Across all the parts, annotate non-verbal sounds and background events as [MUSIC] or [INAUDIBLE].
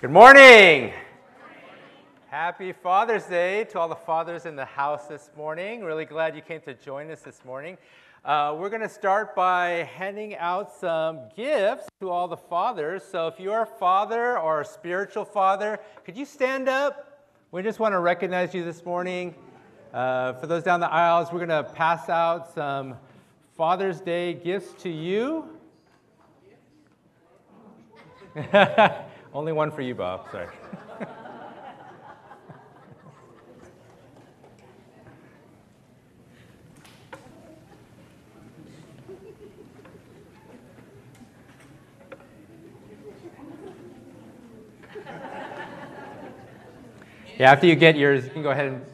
Good morning. Happy Father's Day to all the fathers in the house this morning. Really glad you came to join us this morning. Uh, we're going to start by handing out some gifts to all the fathers. So if you're a father or a spiritual father, could you stand up? We just want to recognize you this morning. Uh, for those down the aisles, we're going to pass out some Father's Day gifts to you. [LAUGHS] Only one for you, Bob. Sorry. yeah, after you get yours, you can go ahead and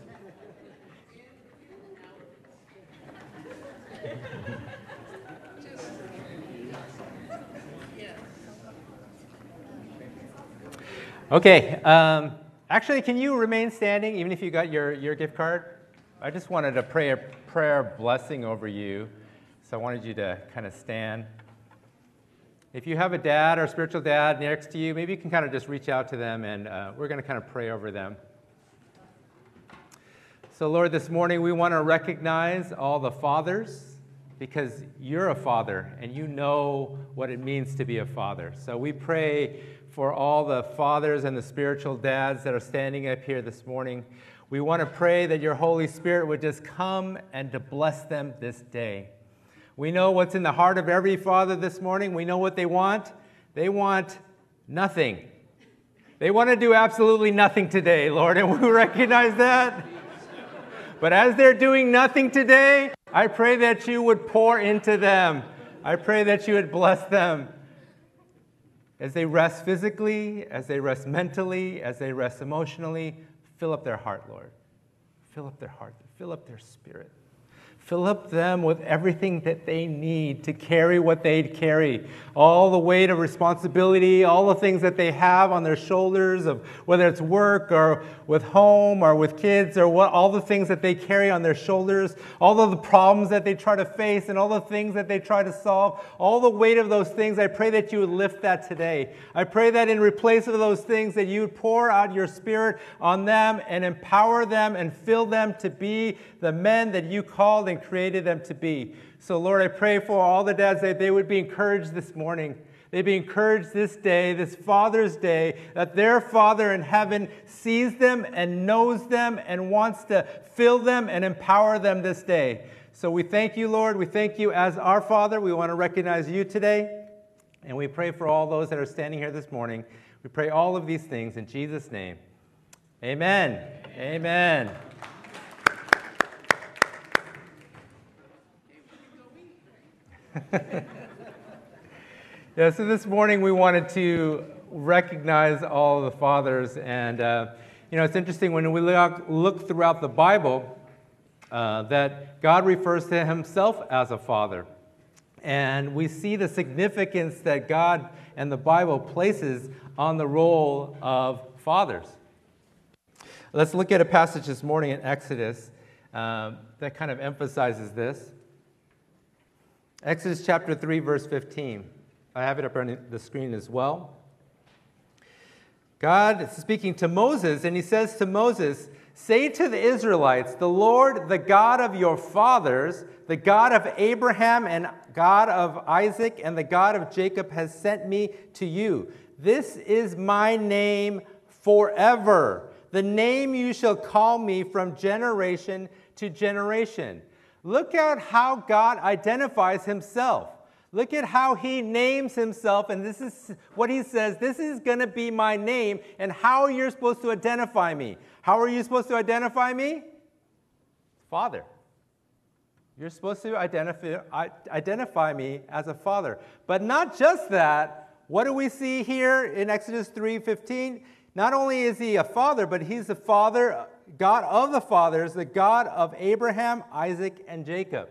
Okay. Um, actually, can you remain standing even if you got your, your gift card? I just wanted to pray a prayer blessing over you. So I wanted you to kind of stand. If you have a dad or spiritual dad next to you, maybe you can kind of just reach out to them and uh, we're going to kind of pray over them. So, Lord, this morning we want to recognize all the fathers because you're a father and you know what it means to be a father. So we pray for all the fathers and the spiritual dads that are standing up here this morning. We want to pray that your Holy Spirit would just come and to bless them this day. We know what's in the heart of every father this morning. We know what they want. They want nothing. They want to do absolutely nothing today, Lord, and [LAUGHS] we recognize that. But as they're doing nothing today, I pray that you would pour into them. I pray that you would bless them as they rest physically, as they rest mentally, as they rest emotionally, fill up their heart, Lord. Fill up their heart, fill up their spirit. Fill up them with everything that they need to carry what they carry. All the weight of responsibility, all the things that they have on their shoulders, of whether it's work or with home or with kids or what, all the things that they carry on their shoulders, all of the problems that they try to face and all the things that they try to solve, all the weight of those things, I pray that you would lift that today. I pray that in replace of those things, that you would pour out your spirit on them and empower them and fill them to be the men that you called and and created them to be. So, Lord, I pray for all the dads that they would be encouraged this morning. They'd be encouraged this day, this Father's Day, that their Father in heaven sees them and knows them and wants to fill them and empower them this day. So we thank you, Lord. We thank you as our Father. We want to recognize you today. And we pray for all those that are standing here this morning. We pray all of these things in Jesus' name. Amen. Amen. [LAUGHS] yeah, so this morning we wanted to recognize all the fathers. And, uh, you know, it's interesting when we look, look throughout the Bible uh, that God refers to himself as a father. And we see the significance that God and the Bible places on the role of fathers. Let's look at a passage this morning in Exodus um, that kind of emphasizes this. Exodus chapter 3, verse 15. I have it up on the screen as well. God is speaking to Moses, and he says to Moses, Say to the Israelites, the Lord, the God of your fathers, the God of Abraham and God of Isaac and the God of Jacob has sent me to you. This is my name forever, the name you shall call me from generation to generation. Look at how God identifies himself. Look at how he names himself, and this is what he says this is going to be my name, and how you're supposed to identify me. How are you supposed to identify me? Father. You're supposed to identify, identify me as a father. But not just that. What do we see here in Exodus 3:15? Not only is he a father, but he's the father God of the fathers, the God of Abraham, Isaac, and Jacob.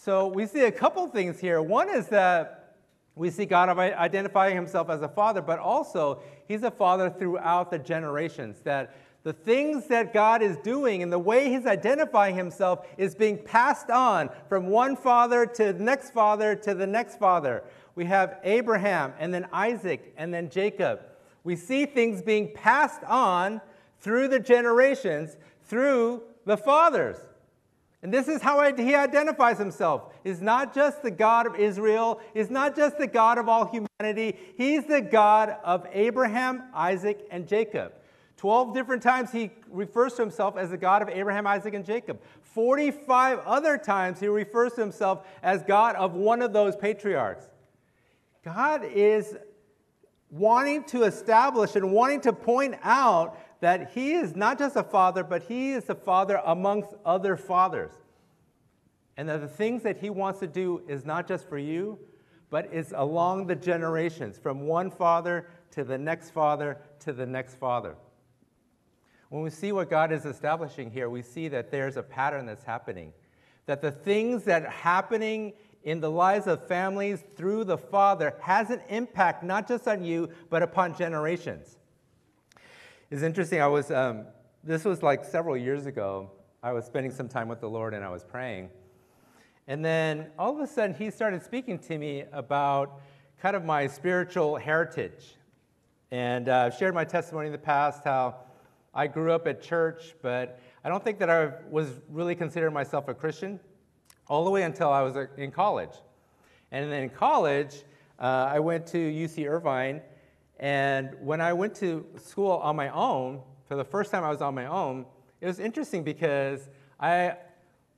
So we see a couple things here. One is that we see God identifying himself as a father, but also he's a father throughout the generations. That the things that God is doing and the way he's identifying himself is being passed on from one father to the next father to the next father. We have Abraham and then Isaac and then Jacob. We see things being passed on through the generations, through the fathers. And this is how he identifies himself. He's not just the God of Israel, he's not just the God of all humanity, he's the God of Abraham, Isaac, and Jacob. 12 different times he refers to himself as the God of Abraham, Isaac, and Jacob. 45 other times he refers to himself as God of one of those patriarchs. God is wanting to establish and wanting to point out that he is not just a father, but he is a father amongst other fathers. And that the things that he wants to do is not just for you, but it's along the generations, from one father to the next father to the next father. When we see what God is establishing here, we see that there's a pattern that's happening. That the things that are happening in the lives of families through the Father has an impact not just on you, but upon generations. It's interesting. I was, um, this was like several years ago. I was spending some time with the Lord and I was praying. And then all of a sudden, He started speaking to me about kind of my spiritual heritage. And uh, I've shared my testimony in the past how I grew up at church, but I don't think that I was really considering myself a Christian all the way until I was uh, in college. And then in college, uh, I went to UC Irvine and when I went to school on my own, for the first time I was on my own, it was interesting because I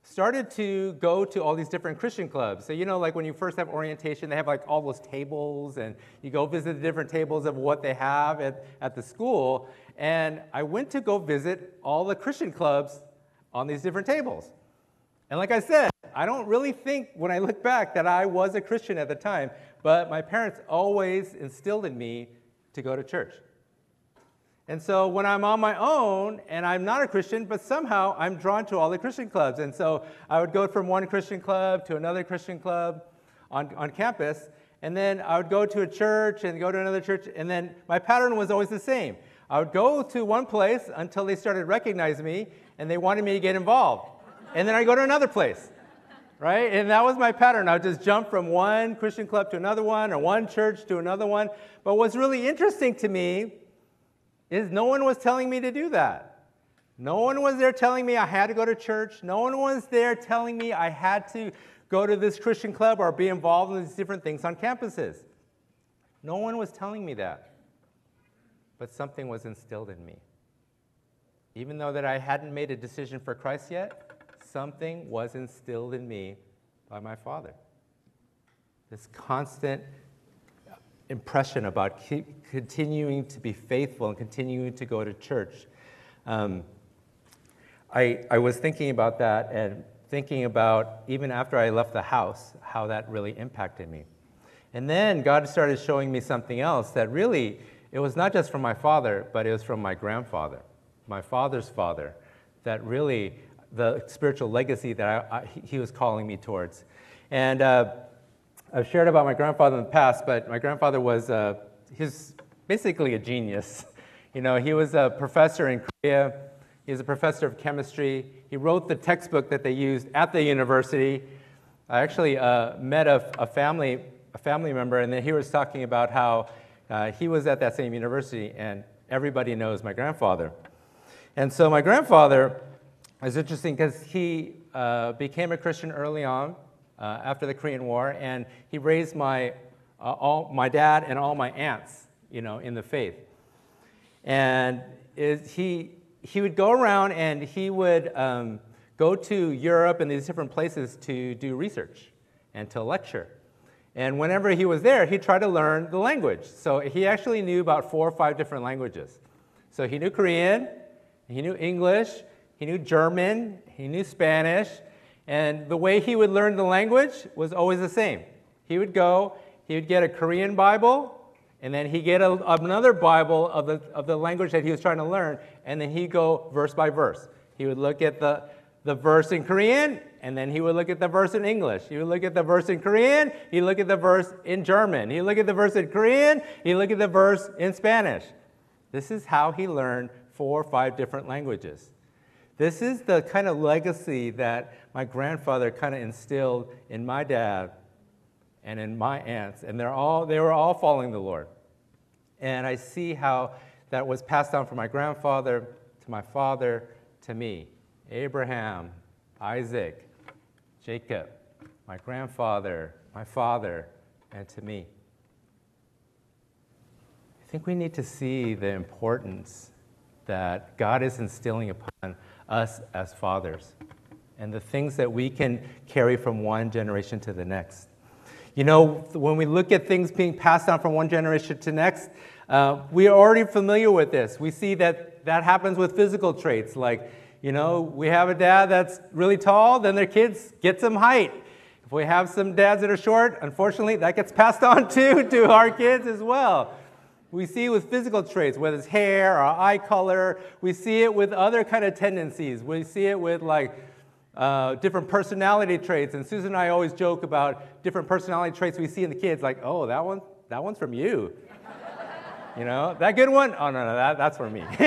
started to go to all these different Christian clubs. So, you know, like when you first have orientation, they have like all those tables, and you go visit the different tables of what they have at, at the school. And I went to go visit all the Christian clubs on these different tables. And like I said, I don't really think when I look back that I was a Christian at the time, but my parents always instilled in me to go to church. And so when I'm on my own and I'm not a Christian, but somehow I'm drawn to all the Christian clubs. And so I would go from one Christian club to another Christian club on, on campus. And then I would go to a church and go to another church. And then my pattern was always the same. I would go to one place until they started recognizing me and they wanted me to get involved. And then I'd go to another place right? And that was my pattern. I would just jump from one Christian club to another one or one church to another one. But what's really interesting to me is no one was telling me to do that. No one was there telling me I had to go to church. No one was there telling me I had to go to this Christian club or be involved in these different things on campuses. No one was telling me that. But something was instilled in me. Even though that I hadn't made a decision for Christ yet, something was instilled in me by my father. This constant impression about continuing to be faithful and continuing to go to church. Um, I, I was thinking about that and thinking about, even after I left the house, how that really impacted me. And then God started showing me something else that really, it was not just from my father, but it was from my grandfather, my father's father, that really the spiritual legacy that I, I, he was calling me towards. And uh, I've shared about my grandfather in the past, but my grandfather was uh, he's basically a genius. [LAUGHS] You know, he was a professor in Korea. He was a professor of chemistry. He wrote the textbook that they used at the university. I actually uh, met a, a, family, a family member, and then he was talking about how uh, he was at that same university, and everybody knows my grandfather. And so my grandfather it's interesting because he uh, became a Christian early on uh, after the Korean War, and he raised my, uh, all, my dad and all my aunts, you know, in the faith. And is, he, he would go around and he would um, go to Europe and these different places to do research and to lecture. And whenever he was there, he tried to learn the language. So he actually knew about four or five different languages. So he knew Korean, he knew English, he knew German, he knew Spanish, and the way he would learn the language was always the same. He would go, he would get a Korean Bible, and then he'd get a, another Bible of the, of the language that he was trying to learn, and then he'd go verse by verse. He would look at the, the verse in Korean, and then he would look at the verse in English. He would look at the verse in Korean, he'd look at the verse in German. He'd look at the verse in Korean, he'd look at the verse in Spanish. This is how he learned four or five different languages. This is the kind of legacy that my grandfather kind of instilled in my dad and in my aunts. And they're all, they were all following the Lord. And I see how that was passed down from my grandfather to my father to me. Abraham, Isaac, Jacob, my grandfather, my father, and to me. I think we need to see the importance that God is instilling upon us as fathers and the things that we can carry from one generation to the next. You know, when we look at things being passed on from one generation to next, uh, we are already familiar with this. We see that that happens with physical traits, like, you know, we have a dad that's really tall, then their kids get some height. If we have some dads that are short, unfortunately, that gets passed [LAUGHS] on too to our kids as well. We see it with physical traits, whether it's hair or eye color. We see it with other kind of tendencies. We see it with like uh, different personality traits. And Susan and I always joke about different personality traits we see in the kids, like, oh, that one, that one's from you. [LAUGHS] you know, that good one? Oh, no, no, that, that's for me. [LAUGHS]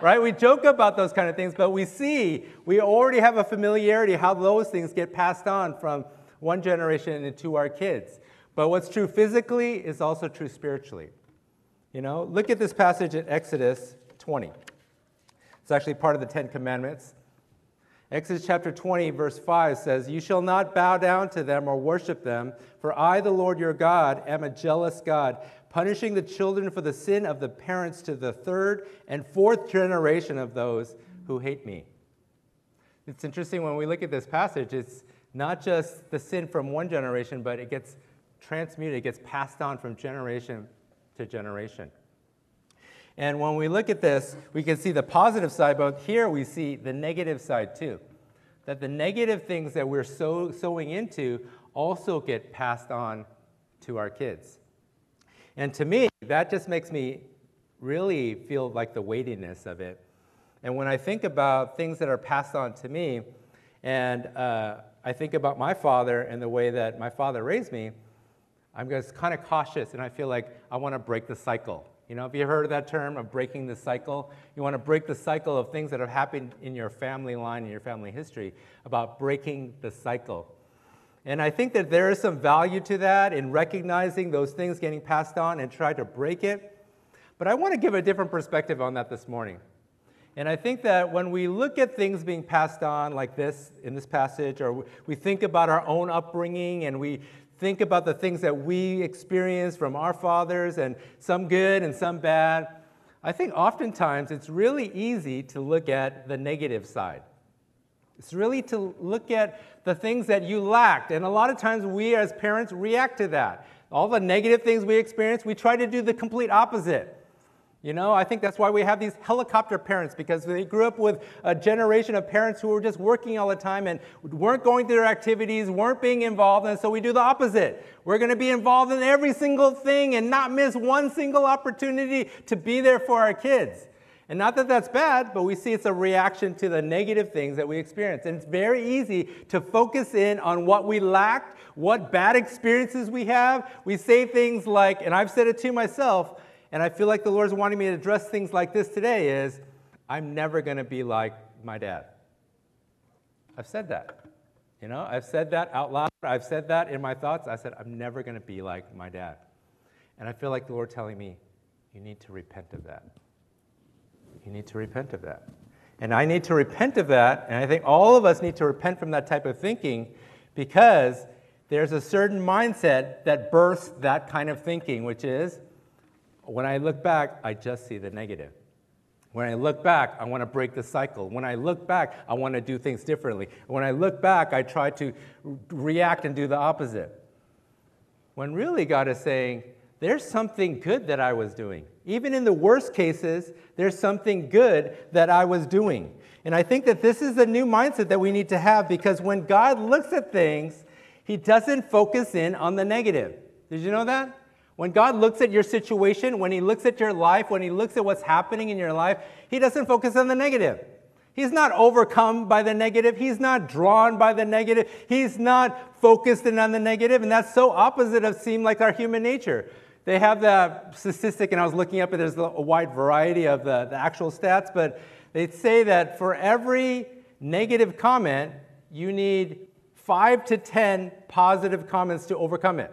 right? We joke about those kind of things, but we see, we already have a familiarity how those things get passed on from one generation into our kids. But what's true physically is also true spiritually. You know, look at this passage in Exodus 20. It's actually part of the Ten Commandments. Exodus chapter 20, verse 5 says, You shall not bow down to them or worship them, for I, the Lord your God, am a jealous God, punishing the children for the sin of the parents to the third and fourth generation of those who hate me. It's interesting when we look at this passage, it's not just the sin from one generation, but it gets transmuted, it gets passed on from generation to generation. And when we look at this, we can see the positive side, but here we see the negative side too. That the negative things that we're so, sowing into also get passed on to our kids. And to me, that just makes me really feel like the weightiness of it. And when I think about things that are passed on to me, and uh, I think about my father and the way that my father raised me, I'm just kind of cautious and I feel like I want to break the cycle. You know, have you heard of that term of breaking the cycle? You want to break the cycle of things that have happened in your family line, in your family history, about breaking the cycle. And I think that there is some value to that in recognizing those things getting passed on and try to break it. But I want to give a different perspective on that this morning. And I think that when we look at things being passed on like this in this passage, or we think about our own upbringing and we think about the things that we experience from our fathers, and some good and some bad, I think oftentimes it's really easy to look at the negative side. It's really to look at the things that you lacked. And a lot of times we as parents react to that. All the negative things we experience, we try to do the complete opposite. You know, I think that's why we have these helicopter parents because they grew up with a generation of parents who were just working all the time and weren't going to their activities, weren't being involved, and so we do the opposite. We're going to be involved in every single thing and not miss one single opportunity to be there for our kids. And not that that's bad, but we see it's a reaction to the negative things that we experience. And it's very easy to focus in on what we lacked, what bad experiences we have. We say things like, and I've said it to myself, and I feel like the Lord's wanting me to address things like this today is I'm never going to be like my dad. I've said that. You know, I've said that out loud. I've said that in my thoughts. I said, I'm never going to be like my dad. And I feel like the Lord telling me, you need to repent of that. You need to repent of that. And I need to repent of that. And I think all of us need to repent from that type of thinking because there's a certain mindset that births that kind of thinking, which is, when I look back, I just see the negative. When I look back, I want to break the cycle. When I look back, I want to do things differently. When I look back, I try to react and do the opposite. When really God is saying, there's something good that I was doing. Even in the worst cases, there's something good that I was doing. And I think that this is a new mindset that we need to have because when God looks at things, He doesn't focus in on the negative. Did you know that? When God looks at your situation, when He looks at your life, when He looks at what's happening in your life, He doesn't focus on the negative. He's not overcome by the negative. He's not drawn by the negative. He's not focused in on the negative. And that's so opposite of seem like our human nature. They have the statistic, and I was looking up, and there's a wide variety of the, the actual stats, but they say that for every negative comment, you need five to 10 positive comments to overcome it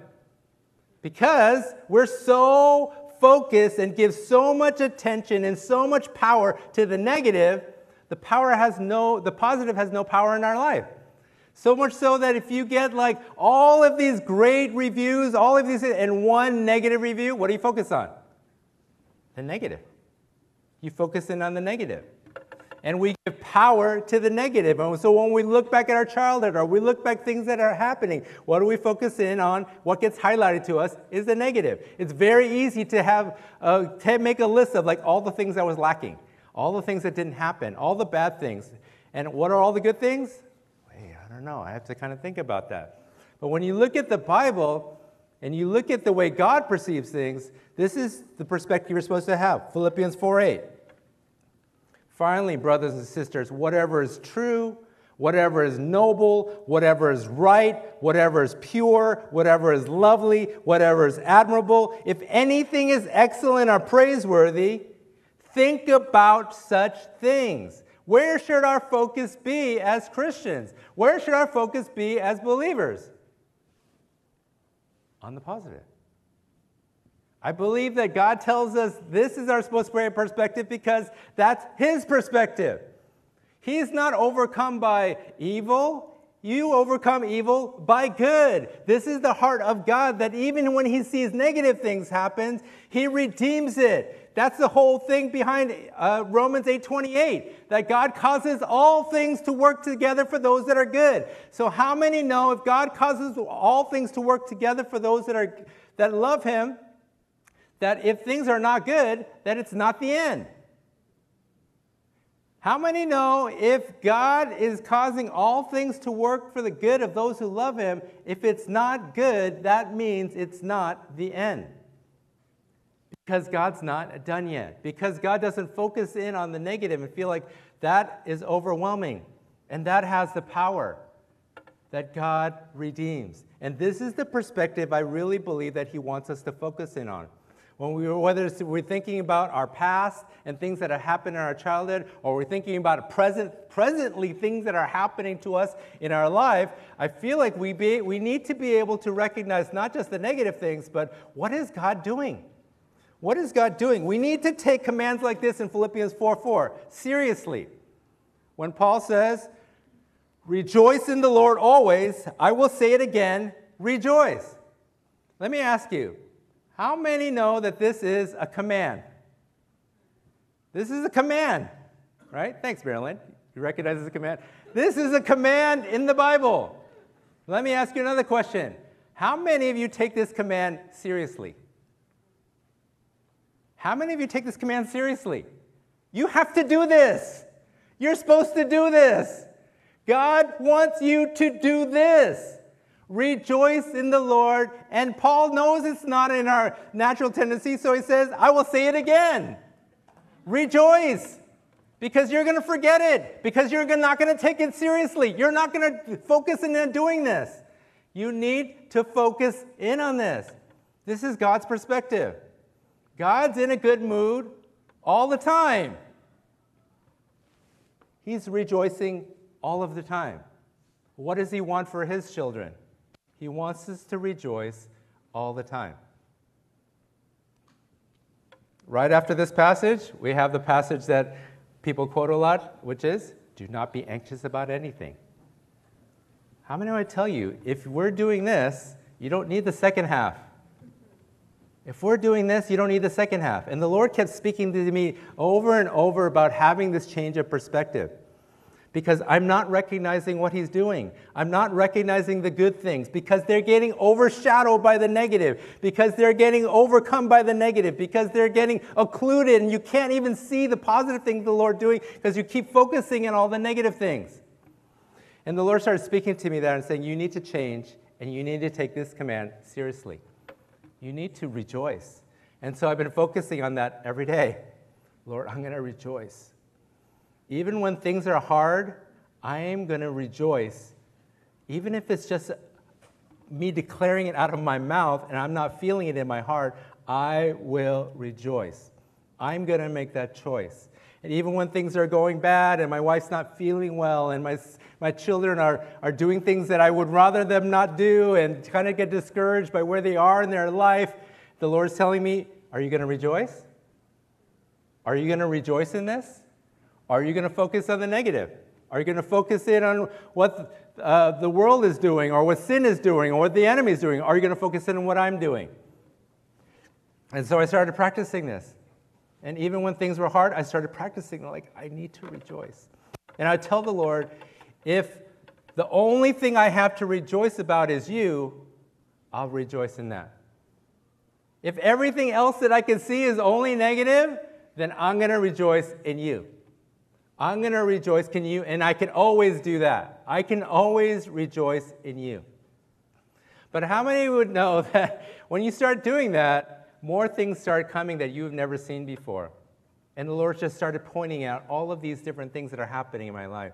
because we're so focused and give so much attention and so much power to the negative, the power has no the positive has no power in our life. So much so that if you get like all of these great reviews, all of these and one negative review, what do you focus on? The negative. You focus in on the negative and we give power to the negative. And so when we look back at our childhood or we look back things that are happening, what do we focus in on? What gets highlighted to us is the negative. It's very easy to have uh, to make a list of like all the things that was lacking, all the things that didn't happen, all the bad things. And what are all the good things? Wait, I don't know. I have to kind of think about that. But when you look at the Bible and you look at the way God perceives things, this is the perspective you're supposed to have. Philippians 4 8. Finally, brothers and sisters, whatever is true, whatever is noble, whatever is right, whatever is pure, whatever is lovely, whatever is admirable, if anything is excellent or praiseworthy, think about such things. Where should our focus be as Christians? Where should our focus be as believers? On the positive. I believe that God tells us this is our supposed perspective because that's His perspective. He's not overcome by evil. You overcome evil by good. This is the heart of God that even when He sees negative things happen, He redeems it. That's the whole thing behind uh, Romans 8:28, that God causes all things to work together for those that are good. So how many know if God causes all things to work together for those that are that love Him? That if things are not good, that it's not the end. How many know if God is causing all things to work for the good of those who love Him, if it's not good, that means it's not the end? Because God's not done yet. Because God doesn't focus in on the negative and feel like that is overwhelming. And that has the power that God redeems. And this is the perspective I really believe that He wants us to focus in on. When we, whether we're thinking about our past and things that have happened in our childhood, or we're thinking about present, presently things that are happening to us in our life, I feel like we, be, we need to be able to recognize not just the negative things, but what is God doing? What is God doing? We need to take commands like this in Philippians 4 4 seriously. When Paul says, Rejoice in the Lord always, I will say it again, rejoice. Let me ask you, how many know that this is a command? This is a command, right? Thanks, Marilyn. You recognize this a command? This is a command in the Bible. Let me ask you another question. How many of you take this command seriously? How many of you take this command seriously? You have to do this. You're supposed to do this. God wants you to do this. Rejoice in the Lord. And Paul knows it's not in our natural tendency, so he says, I will say it again. Rejoice. Because you're going to forget it. Because you're not going to take it seriously. You're not going to focus in on doing this. You need to focus in on this. This is God's perspective. God's in a good mood all the time. He's rejoicing all of the time. What does he want for his children? He wants us to rejoice all the time. Right after this passage, we have the passage that people quote a lot, which is do not be anxious about anything. How many do I tell you, if we're doing this, you don't need the second half. If we're doing this, you don't need the second half. And the Lord kept speaking to me over and over about having this change of perspective because I'm not recognizing what he's doing. I'm not recognizing the good things because they're getting overshadowed by the negative, because they're getting overcome by the negative, because they're getting occluded and you can't even see the positive things the Lord doing because you keep focusing on all the negative things. And the Lord started speaking to me there and saying, You need to change and you need to take this command seriously. You need to rejoice. And so I've been focusing on that every day. Lord, I'm going to rejoice. Even when things are hard, I am going to rejoice. Even if it's just me declaring it out of my mouth and I'm not feeling it in my heart, I will rejoice. I'm going to make that choice. And even when things are going bad and my wife's not feeling well and my, my children are, are doing things that I would rather them not do and kind of get discouraged by where they are in their life, the Lord's telling me, Are you going to rejoice? Are you going to rejoice in this? Are you going to focus on the negative? Are you going to focus in on what uh, the world is doing, or what sin is doing, or what the enemy is doing? Are you going to focus in on what I'm doing? And so I started practicing this. And even when things were hard, I started practicing, like, I need to rejoice. And I tell the Lord, if the only thing I have to rejoice about is you, I'll rejoice in that. If everything else that I can see is only negative, then I'm going to rejoice in you. I'm going to rejoice in you, and I can always do that. I can always rejoice in you. But how many would know [LAUGHS] that when you start doing that, more things start coming that you've never seen before? And the Lord just started pointing out all of these different things that are happening in my life.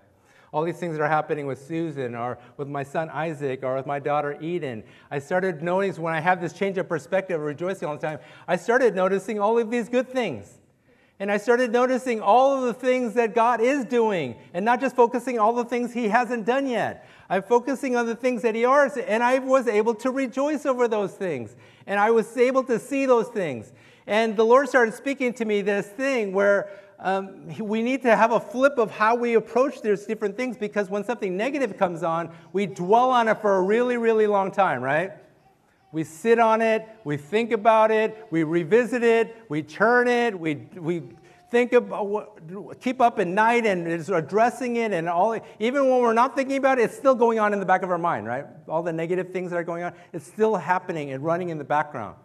All these things that are happening with Susan or with my son Isaac or with my daughter Eden. I started noticing when I have this change of perspective, rejoicing all the time, I started noticing all of these good things. And I started noticing all of the things that God is doing and not just focusing on all the things He hasn't done yet. I'm focusing on the things that He is, and I was able to rejoice over those things. And I was able to see those things. And the Lord started speaking to me this thing where um, we need to have a flip of how we approach these different things because when something negative comes on, we dwell on it for a really, really long time, right? We sit on it, we think about it, we revisit it, we turn it, we, we think about uh, keep up at night and is addressing it and all even when we're not thinking about it it's still going on in the back of our mind right? All the negative things that are going on it's still happening and running in the background.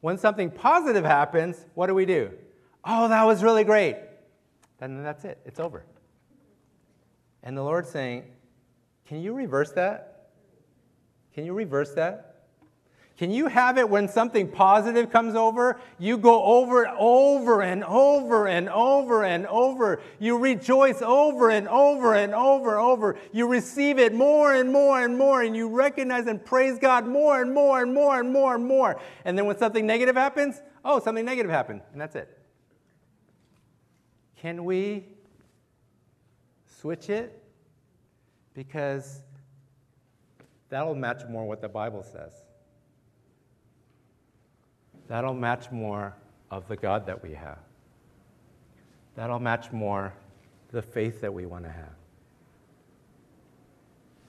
When something positive happens what do we do? Oh that was really great. Then that's it it's over. And the lord's saying can you reverse that can you reverse that? Can you have it when something positive comes over? You go over it over and over and over and over. You rejoice over and over and over and over. You receive it more and more and more, and you recognize and praise God more and more and more and more and more. And then when something negative happens, oh, something negative happened, and that's it. Can we switch it? Because That'll match more what the Bible says. That'll match more of the God that we have. That'll match more the faith that we want to have.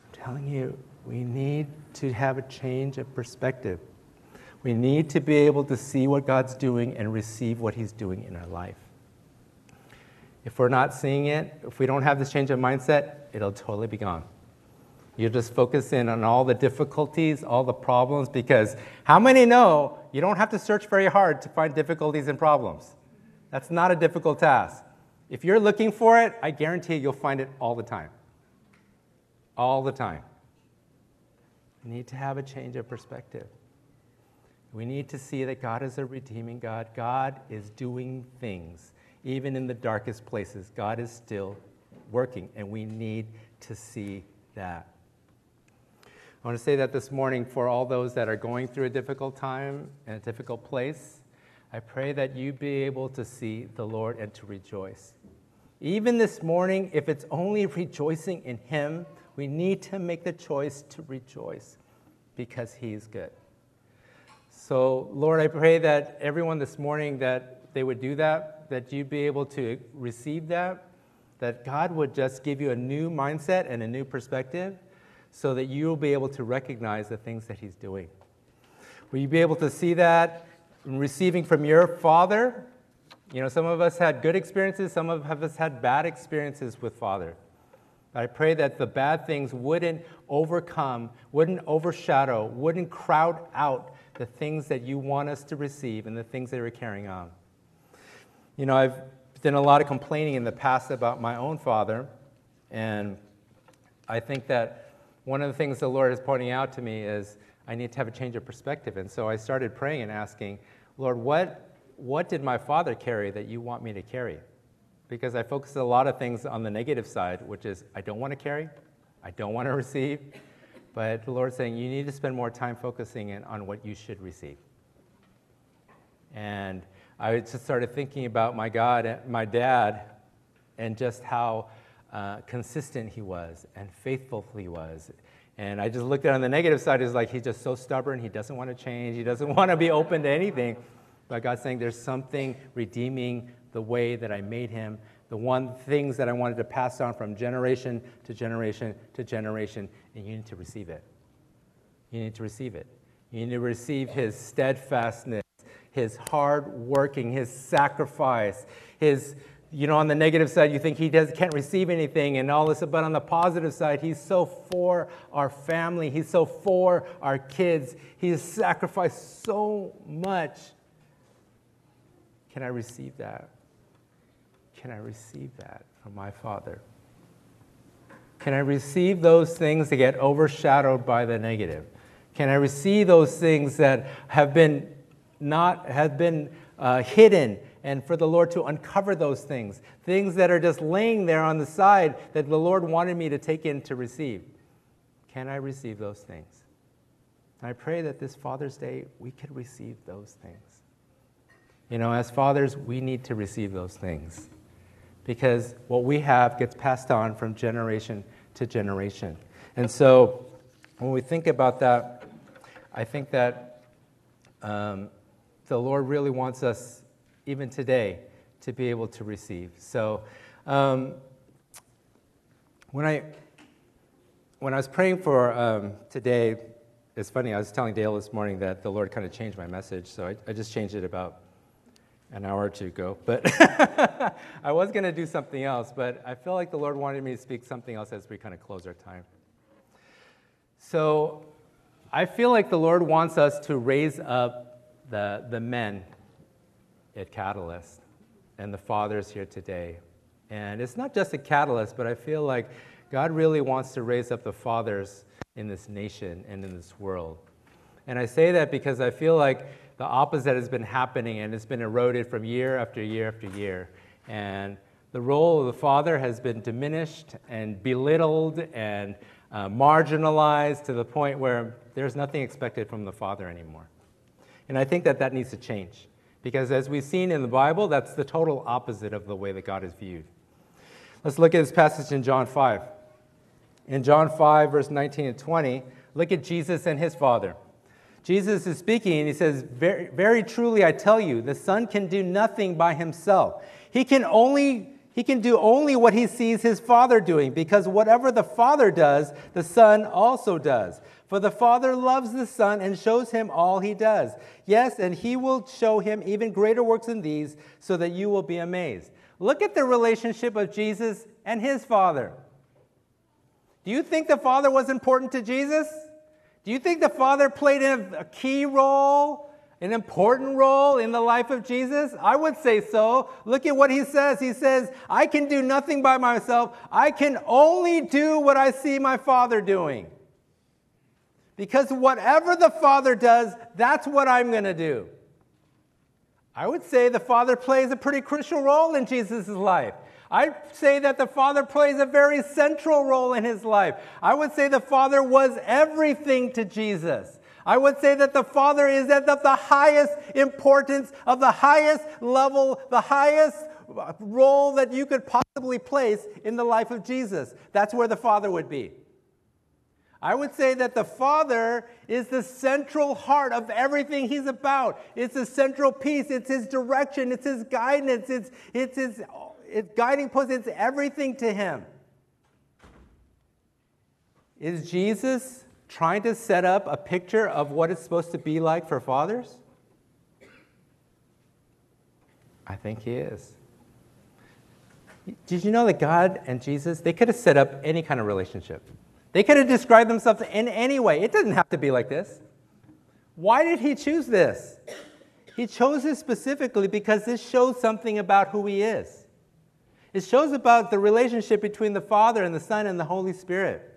I'm telling you, we need to have a change of perspective. We need to be able to see what God's doing and receive what He's doing in our life. If we're not seeing it, if we don't have this change of mindset, it'll totally be gone. You just focus in on all the difficulties, all the problems, because how many know you don't have to search very hard to find difficulties and problems? That's not a difficult task. If you're looking for it, I guarantee you'll find it all the time. All the time. We need to have a change of perspective. We need to see that God is a redeeming God. God is doing things. Even in the darkest places, God is still working, and we need to see that. I want to say that this morning for all those that are going through a difficult time and a difficult place. I pray that you be able to see the Lord and to rejoice. Even this morning, if it's only rejoicing in Him, we need to make the choice to rejoice because He is good. So, Lord, I pray that everyone this morning that they would do that, that you'd be able to receive that, that God would just give you a new mindset and a new perspective so that you'll be able to recognize the things that He's doing. Will you be able to see that receiving from your Father? You know, some of us had good experiences, some of us had bad experiences with Father. I pray that the bad things wouldn't overcome, wouldn't overshadow, wouldn't crowd out the things that you want us to receive and the things that we're carrying on. You know, I've done a lot of complaining in the past about my own father, and I think that one of the things the Lord is pointing out to me is I need to have a change of perspective. And so I started praying and asking, Lord, what, what did my father carry that you want me to carry? Because I focus a lot of things on the negative side, which is I don't want to carry, I don't want to receive. But the Lord's saying you need to spend more time focusing in on what you should receive. And I just started thinking about my God, my dad, and just how uh, consistent he was and faithful he was. And I just looked at it on the negative side, it's like he's just so stubborn, he doesn't want to change, he doesn't [LAUGHS] want to be open to anything. But God's saying there's something redeeming the way that I made him, the one things that I wanted to pass on from generation to generation to generation, and you need to receive it. You need to receive it. You need to receive his steadfastness, his hard working, his sacrifice, his you know, on the negative side, you think he does, can't receive anything and all this, but on the positive side, he's so for our family. He's so for our kids. He has sacrificed so much. Can I receive that? Can I receive that from my Father? Can I receive those things that get overshadowed by the negative? Can I receive those things that have been not have been uh, hidden and for the Lord to uncover those things, things that are just laying there on the side that the Lord wanted me to take in to receive. Can I receive those things? And I pray that this Father's Day we could receive those things. You know, as fathers, we need to receive those things because what we have gets passed on from generation to generation. And so when we think about that, I think that um, the Lord really wants us even today, to be able to receive. So, um, when I when I was praying for um, today, it's funny. I was telling Dale this morning that the Lord kind of changed my message, so I, I just changed it about an hour or two ago. But [LAUGHS] I was going to do something else, but I feel like the Lord wanted me to speak something else as we kind of close our time. So I feel like the Lord wants us to raise up the, the men at Catalyst and the fathers here today. And it's not just a catalyst, but I feel like God really wants to raise up the fathers in this nation and in this world. And I say that because I feel like the opposite has been happening and it's been eroded from year after year after year. And the role of the father has been diminished and belittled and uh, marginalized to the point where there's nothing expected from the father anymore. And I think that that needs to change. Because as we've seen in the Bible, that's the total opposite of the way that God is viewed. Let's look at this passage in John 5. In John 5, verse 19 and 20, look at Jesus and his Father. Jesus is speaking and he says, very, very truly I tell you, the Son can do nothing by himself. He can only he can do only what he sees his Father doing, because whatever the Father does, the Son also does. For the Father loves the Son and shows him all he does. Yes, and he will show him even greater works than these, so that you will be amazed. Look at the relationship of Jesus and his Father. Do you think the Father was important to Jesus? Do you think the Father played a key role an important role in the life of Jesus? I would say so. Look at what he says. He says, I can do nothing by myself. I can only do what I see my Father doing. Because whatever the Father does, that's what I'm going to do. I would say the Father plays a pretty crucial role in Jesus' life. I'd say that the Father plays a very central role in his life. I would say the Father was everything to Jesus. I would say that the Father is at the, highest importance, of the highest level, the highest role that you could possibly place in the life of Jesus. That's where the Father would be. I would say that the Father is the central heart of everything He's about. It's the central piece, it's His direction, it's His guidance, it's, it's His it's guiding post, it's everything to Him. Is Jesus trying to set up a picture of what it's supposed to be like for fathers? I think he is. Did you know that God and Jesus, they could have set up any kind of relationship? They could have described themselves in any way. It doesn't have to be like this. Why did he choose this? He chose this specifically because this shows something about who he is. It shows about the relationship between the Father and the Son and the Holy Spirit.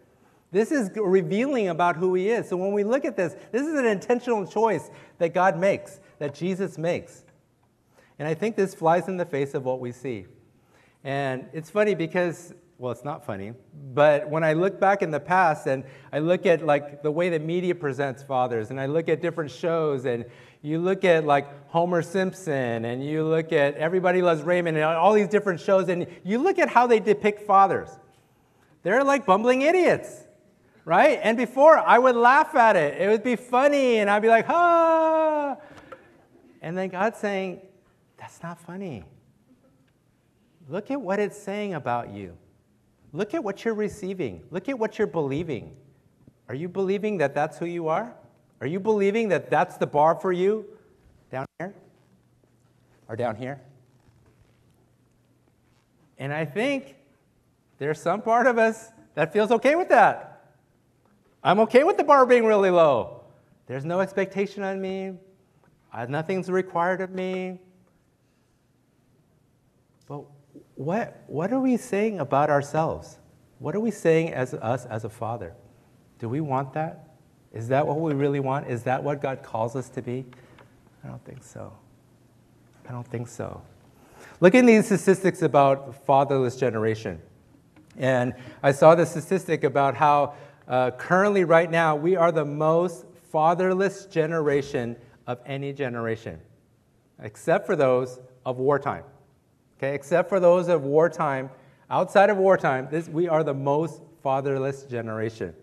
This is revealing about who he is. So when we look at this, this is an intentional choice that God makes, that Jesus makes. And I think this flies in the face of what we see. And it's funny because, well, it's not funny, but when I look back in the past and I look at like the way the media presents fathers, and I look at different shows, and you look at like Homer Simpson, and you look at Everybody Loves Raymond, and all these different shows, and you look at how they depict fathers. They're like bumbling idiots right? And before, I would laugh at it. It would be funny, and I'd be like, ah. And then God's saying, that's not funny. Look at what it's saying about you. Look at what you're receiving. Look at what you're believing. Are you believing that that's who you are? Are you believing that that's the bar for you down here or down here? And I think there's some part of us that feels okay with that. I'm okay with the bar being really low. There's no expectation on me, nothing's required of me. But what, what are we saying about ourselves? What are we saying as us as a father? Do we want that? Is that what we really want? Is that what God calls us to be? I don't think so. I don't think so. Look at these statistics about fatherless generation. And I saw the statistic about how uh, currently, right now, we are the most fatherless generation of any generation, except for those of wartime. Okay, except for those of wartime, outside of wartime, this, we are the most fatherless generation.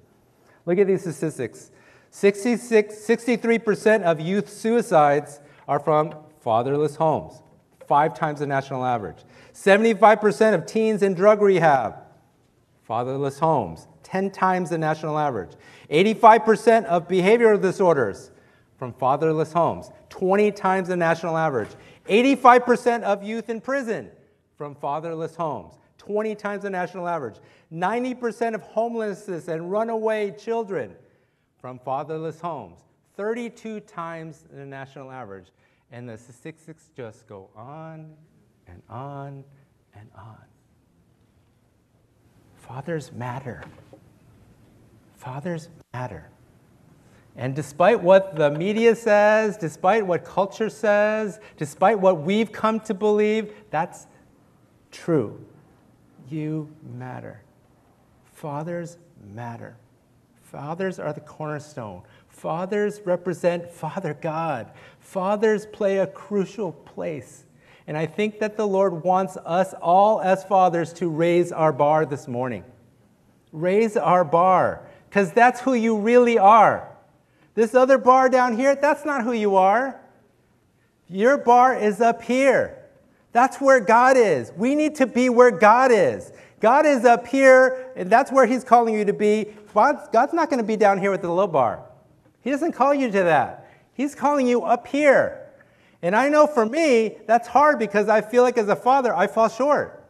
Look at these statistics 66, 63% of youth suicides are from fatherless homes, five times the national average. 75% of teens in drug rehab, fatherless homes, 10 times the national average. 85% of behavioral disorders from fatherless homes, 20 times the national average. 85% of youth in prison from fatherless homes, 20 times the national average. 90% of homelessness and runaway children from fatherless homes, 32 times the national average. And the statistics just go on and on and on. Fathers matter. Fathers matter. And despite what the media says, despite what culture says, despite what we've come to believe, that's true. You matter. Fathers matter. Fathers are the cornerstone. Fathers represent Father God. Fathers play a crucial place. And I think that the Lord wants us all as fathers to raise our bar this morning. Raise our bar, because that's who you really are. This other bar down here, that's not who you are. Your bar is up here. That's where God is. We need to be where God is. God is up here, and that's where He's calling you to be. God's, not going to be down here with the low bar. He doesn't call you to that. He's calling you up here. And I know for me, that's hard because I feel like as a father, I fall short.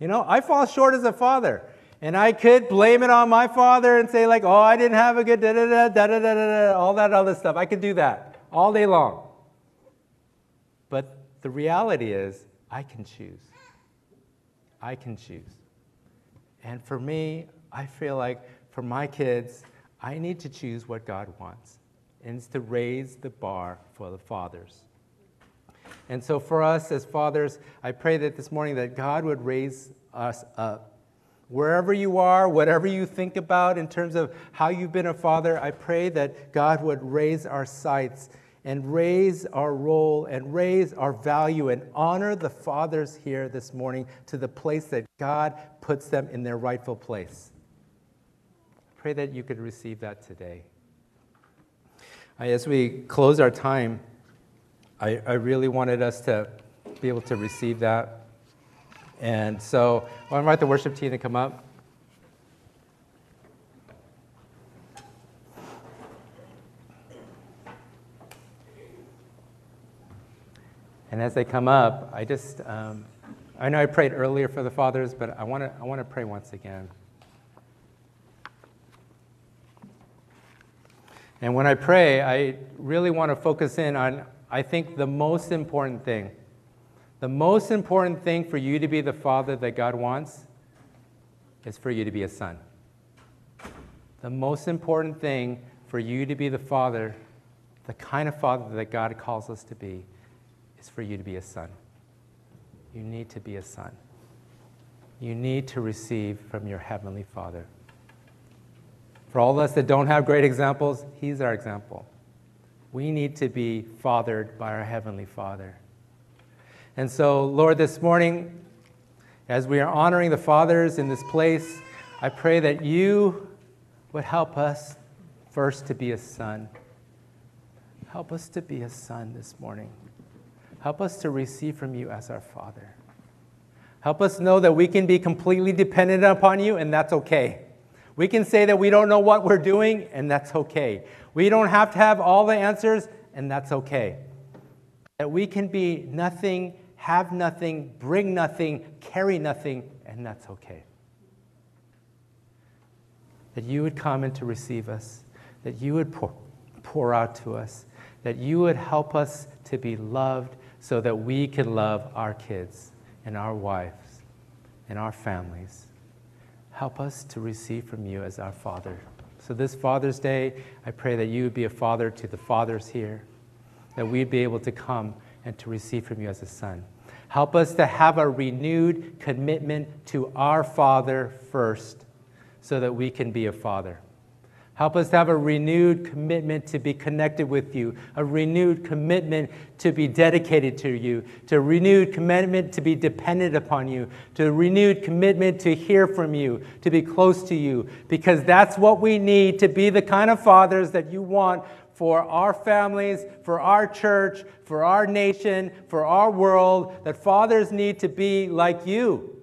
You know, I fall short as a father. And I could blame it on my father and say, like, oh, I didn't have a good da da da da da da da, all that other stuff. I could do that all day long. But the reality is, I can choose. I can choose. And for me, I feel like for my kids, I need to choose what God wants, and it's to raise the bar for the fathers. And so for us as fathers, I pray that this morning that God would raise us up Wherever you are, whatever you think about in terms of how you've been a father, I pray that God would raise our sights and raise our role and raise our value and honor the fathers here this morning to the place that God puts them in their rightful place. I pray that you could receive that today. As we close our time, I, I really wanted us to be able to receive that. And so I'll invite the worship team to come up. And as they come up, I just, um, I know I prayed earlier for the fathers, but I want to I wanna pray once again. And when I pray, I really want to focus in on, I think, the most important thing the most important thing for you to be the father that God wants is for you to be a son. The most important thing for you to be the father, the kind of father that God calls us to be, is for you to be a son. You need to be a son. You need to receive from your heavenly Father. For all of us that don't have great examples, He's our example. We need to be fathered by our heavenly Father. And so, Lord, this morning, as we are honoring the fathers in this place, I pray that you would help us first to be a son. Help us to be a son this morning. Help us to receive from you as our Father. Help us know that we can be completely dependent upon you, and that's okay. We can say that we don't know what we're doing, and that's okay. We don't have to have all the answers, and that's okay. That we can be nothing, have nothing, bring nothing, carry nothing, and that's okay. That you would come and to receive us, that you would pour, pour out to us, that you would help us to be loved so that we can love our kids and our wives and our families. Help us to receive from you as our Father. So, this Father's Day, I pray that you would be a father to the fathers here, that we'd be able to come and to receive from you as a son. Help us to have a renewed commitment to our Father first so that we can be a father. Help us have a renewed commitment to be connected with you, a renewed commitment to be dedicated to you, to a renewed commitment to be dependent upon you, to a renewed commitment to hear from you, to be close to you, because that's what we need to be the kind of fathers that you want for our families, for our church, for our nation, for our world, that fathers need to be like you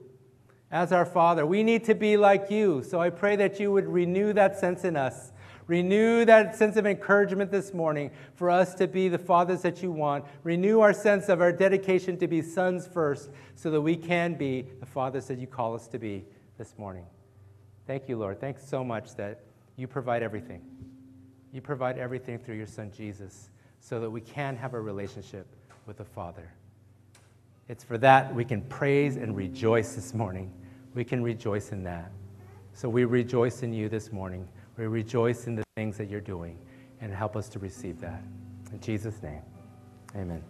as our Father. We need to be like you. So I pray that you would renew that sense in us. Renew that sense of encouragement this morning for us to be the fathers that you want. Renew our sense of our dedication to be sons first so that we can be the fathers that you call us to be this morning. Thank you, Lord. Thanks so much that you provide everything. You provide everything through your Son, Jesus, so that we can have a relationship with the Father. It's for that we can praise and rejoice this morning. We can rejoice in that. So we rejoice in you this morning. We rejoice in the things that you're doing and help us to receive that. In Jesus' name, amen.